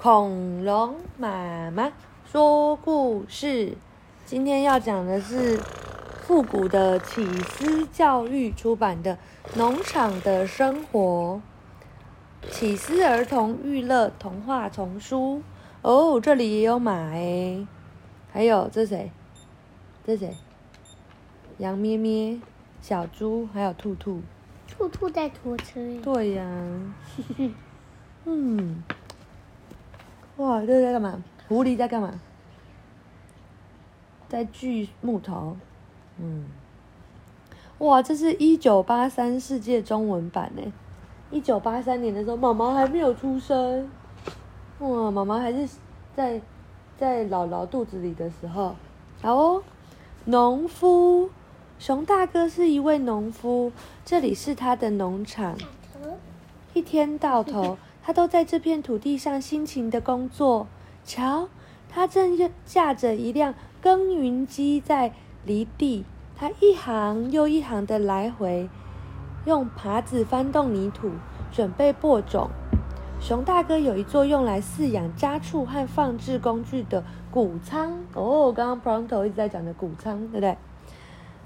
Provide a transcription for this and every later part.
恐龙妈妈说故事。今天要讲的是复古的启思教育出版的《农场的生活》，启思儿童娱乐童话丛书。哦，这里也有马哎，还有这谁？这谁？羊咩咩、小猪，还有兔兔。兔兔在拖车耶。对呀，嗯，哇，这是在干嘛？狐狸在干嘛？在锯木头。嗯，哇，这是一九八三世界中文版呢。一九八三年的时候，妈妈还没有出生。哇，妈妈还是在在姥姥肚子里的时候。好哦，农夫。熊大哥是一位农夫，这里是他的农场。一天到头，他都在这片土地上辛勤的工作。瞧，他正驾着一辆耕耘机在犁地，他一行又一行的来回，用耙子翻动泥土，准备播种。熊大哥有一座用来饲养家畜和放置工具的谷仓。哦，刚刚 Pronto 一直在讲的谷仓，对不对？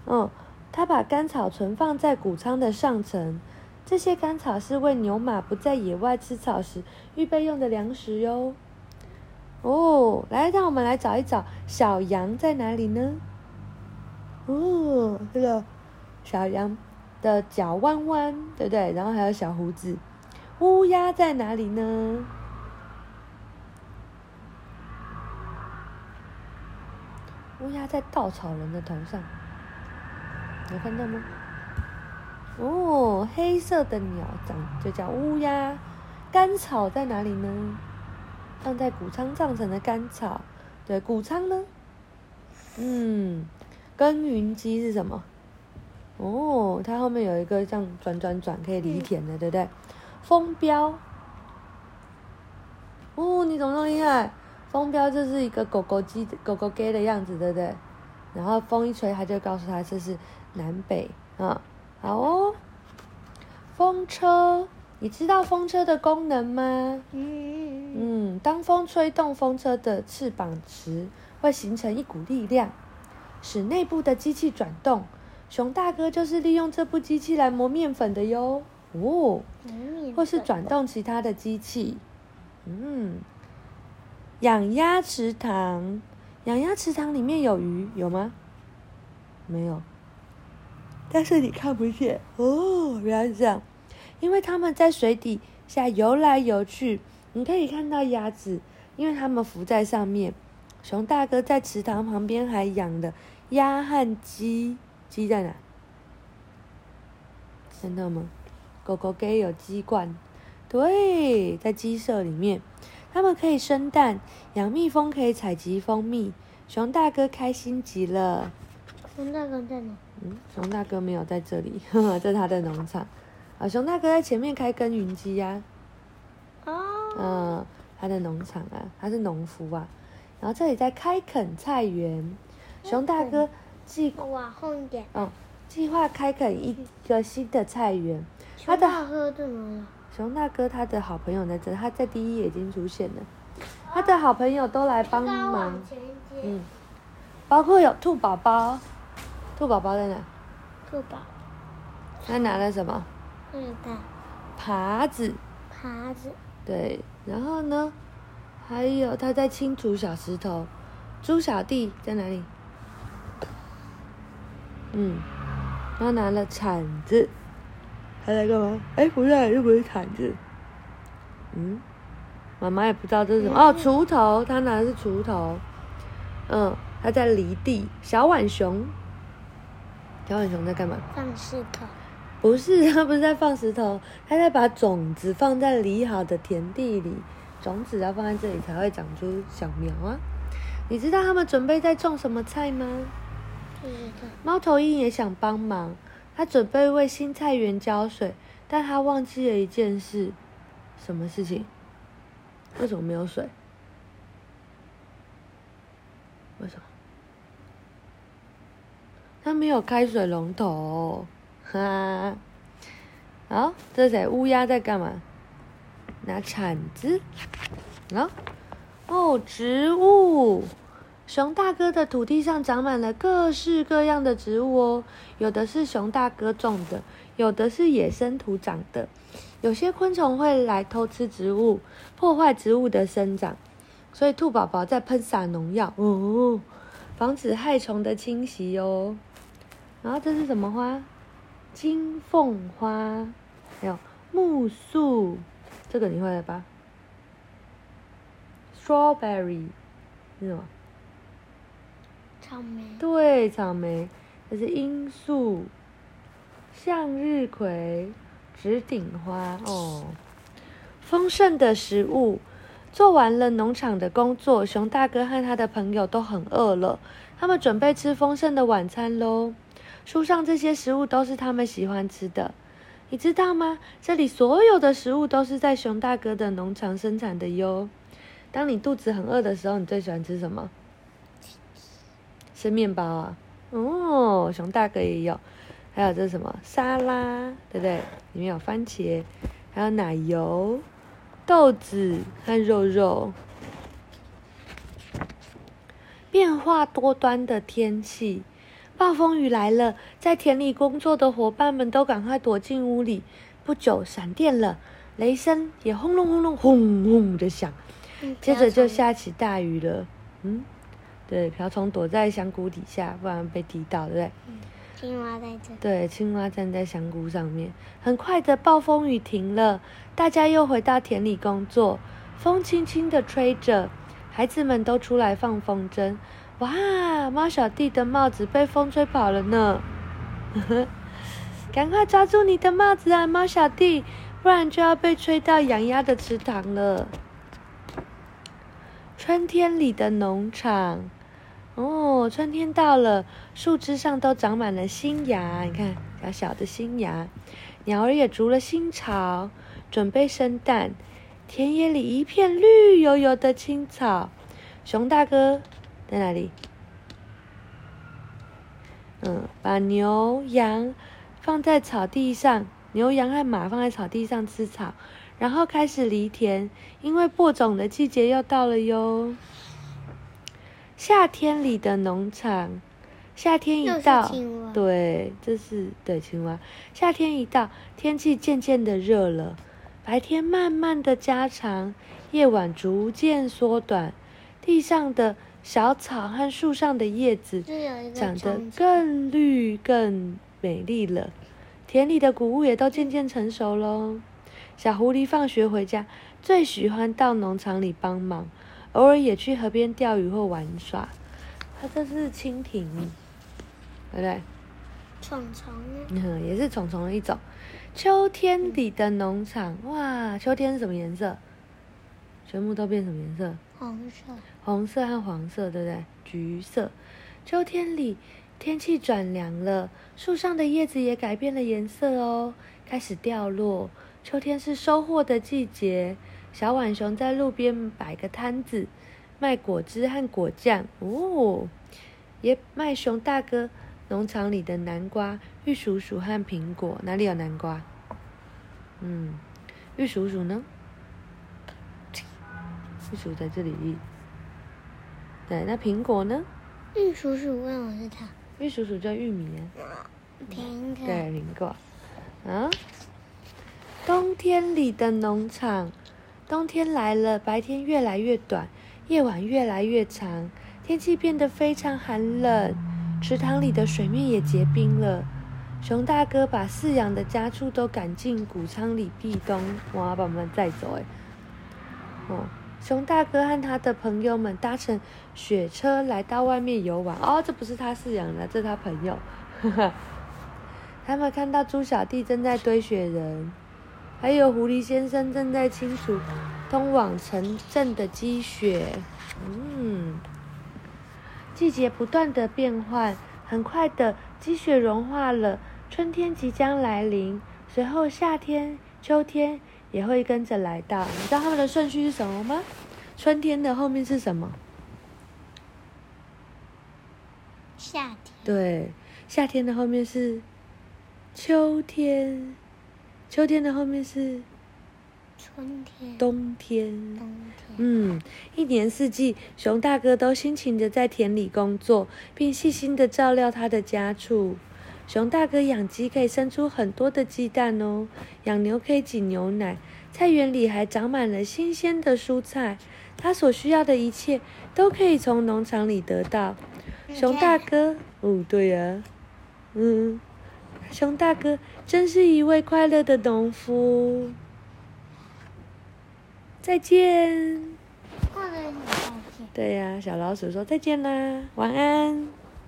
嗯，他把干草存放在谷仓的上层，这些干草是为牛马不在野外吃草时预备用的粮食哟。哦，来，让我们来找一找小羊在哪里呢？哦，这个小羊的脚弯弯，对不对？然后还有小胡子。乌鸦在哪里呢？乌鸦在稻草人的头上。有看到吗？哦，黑色的鸟长就叫乌鸦。干草在哪里呢？放在谷仓上层的干草。对，谷仓呢？嗯，耕耘机是什么？哦，它后面有一个这样转转转可以犁田的，对不对？风标。哦，你怎么那么厉害？风标就是一个狗狗机、狗狗鸡的样子，对不对？然后风一吹，它就告诉它这是。南北啊，好哦。风车，你知道风车的功能吗？嗯嗯。当风吹动风车的翅膀时，会形成一股力量，使内部的机器转动。熊大哥就是利用这部机器来磨面粉的哟。哦。或是转动其他的机器。嗯。养鸭池塘，养鸭池塘里面有鱼，有吗？没有。但是你看不见哦，原来是这样，因为他们在水底下游来游去，你可以看到鸭子，因为它们浮在上面。熊大哥在池塘旁边还养了鸭和鸡，鸡在哪？看到吗？狗狗给有鸡冠，对，在鸡舍里面，它们可以生蛋，养蜜蜂可以采集蜂蜜，熊大哥开心极了。熊大哥在哪？嗯，熊大哥没有在这里，这是他的农场。啊，熊大哥在前面开耕耘机呀。哦。嗯，他的农场啊，他是农夫啊。然后这里在开垦菜园，熊大哥计往后一点。嗯，计划开垦一个新的菜园。熊大哥怎么了？熊大哥他的好朋友在这，他在第一页已经出现了。他的好朋友都来帮忙。嗯，包括有兔宝宝。兔宝宝在哪？兔宝，他拿了什么？嗯，耙子。耙子。对，然后呢？还有他在清除小石头。猪小弟在哪里？嗯，他拿了铲子。他在干嘛？哎，不对，又不是铲子。嗯，妈妈也不知道这是什么。哦，锄头，他拿的是锄头。嗯，他在犁地。小浣熊。小浣熊在干嘛？放石头。不是，它不是在放石头，它在把种子放在理好的田地里。种子要放在这里才会长出小苗啊！你知道他们准备在种什么菜吗？猫头鹰也想帮忙，他准备为新菜园浇水，但他忘记了一件事。什么事情？为什么没有水？为什么？他没有开水龙头，哈。好，这谁？乌鸦在干嘛？拿铲子。啊，哦，植物。熊大哥的土地上长满了各式各样的植物哦，有的是熊大哥种的，有的是野生土长的。有些昆虫会来偷吃植物，破坏植物的生长，所以兔宝宝在喷洒农药哦，防止害虫的侵袭哦。然后这是什么花？金凤花，还有木树，这个你会了吧？Strawberry 是什么？草莓，对，草莓，这是罂粟、向日葵、直顶花哦。丰盛的食物，做完了农场的工作，熊大哥和他的朋友都很饿了，他们准备吃丰盛的晚餐喽。树上这些食物都是他们喜欢吃的，你知道吗？这里所有的食物都是在熊大哥的农场生产的哟。当你肚子很饿的时候，你最喜欢吃什么？吃面包啊，哦，熊大哥也有，还有这是什么沙拉，对不对？里面有番茄，还有奶油、豆子和肉肉。变化多端的天气，暴风雨来了，在田里工作的伙伴们都赶快躲进屋里。不久，闪电了，雷声也轰隆轰隆轰轰的响，接着就下起大雨了。嗯。对，瓢虫躲在香菇底下，不然被踢到，对不对？青蛙在这。对，青蛙站在香菇上面。很快的，暴风雨停了，大家又回到田里工作。风轻轻的吹着，孩子们都出来放风筝。哇，猫小弟的帽子被风吹跑了呢！赶快抓住你的帽子啊，猫小弟，不然就要被吹到养鸭的池塘了。春天里的农场。哦，春天到了，树枝上都长满了新芽。你看，小小的新芽，鸟儿也筑了新巢，准备生蛋。田野里一片绿油油的青草。熊大哥在哪里？嗯，把牛羊放在草地上，牛羊和马放在草地上吃草，然后开始犁田，因为播种的季节又到了哟。夏天里的农场，夏天一到，对，这是对青蛙。夏天一到，天气渐渐的热了，白天慢慢的加长，夜晚逐渐缩短，地上的小草和树上的叶子长得更绿更美丽了，田里的谷物也都渐渐成熟喽。小狐狸放学回家，最喜欢到农场里帮忙。偶尔也去河边钓鱼或玩耍。它这是蜻蜓，对不对？虫虫。嗯，也是虫虫的一种。秋天里的农场，哇，秋天是什么颜色？全部都变什么颜色？红色。红色和黄色，对不对？橘色。秋天里，天气转凉了，树上的叶子也改变了颜色哦，开始掉落。秋天是收获的季节。小浣熊在路边摆个摊子，卖果汁和果酱哦，也卖熊大哥农场里的南瓜、玉蜀黍和苹果。哪里有南瓜？嗯，玉蜀黍呢？玉蜀在这里。对，那苹果呢？玉蜀黍为什么是它？玉叔叔叫玉米啊。苹果。对，苹果。啊，冬天里的农场。冬天来了，白天越来越短，夜晚越来越长，天气变得非常寒冷，池塘里的水面也结冰了。熊大哥把饲养的家畜都赶进谷仓里避冬，我要把他们带走。哎，哦，熊大哥和他的朋友们搭乘雪车来到外面游玩。哦，这不是他饲养的，这是他朋友。他们看到猪小弟正在堆雪人。还有狐狸先生正在清除通往城镇的积雪。嗯，季节不断的变换，很快的积雪融化了，春天即将来临，随后夏天、秋天也会跟着来到。你知道他们的顺序是什么吗？春天的后面是什么？夏天。对，夏天的后面是秋天。秋天的后面是春天、冬天。冬天，嗯，一年四季，熊大哥都辛勤的在田里工作，并细心的照料他的家畜。熊大哥养鸡可以生出很多的鸡蛋哦，养牛可以挤牛奶，菜园里还长满了新鲜的蔬菜。他所需要的一切都可以从农场里得到。熊大哥，哦，对呀、嗯，熊大哥真是一位快乐的农夫。再见。或者你再见。对呀、小老鼠说再见啦，晚安。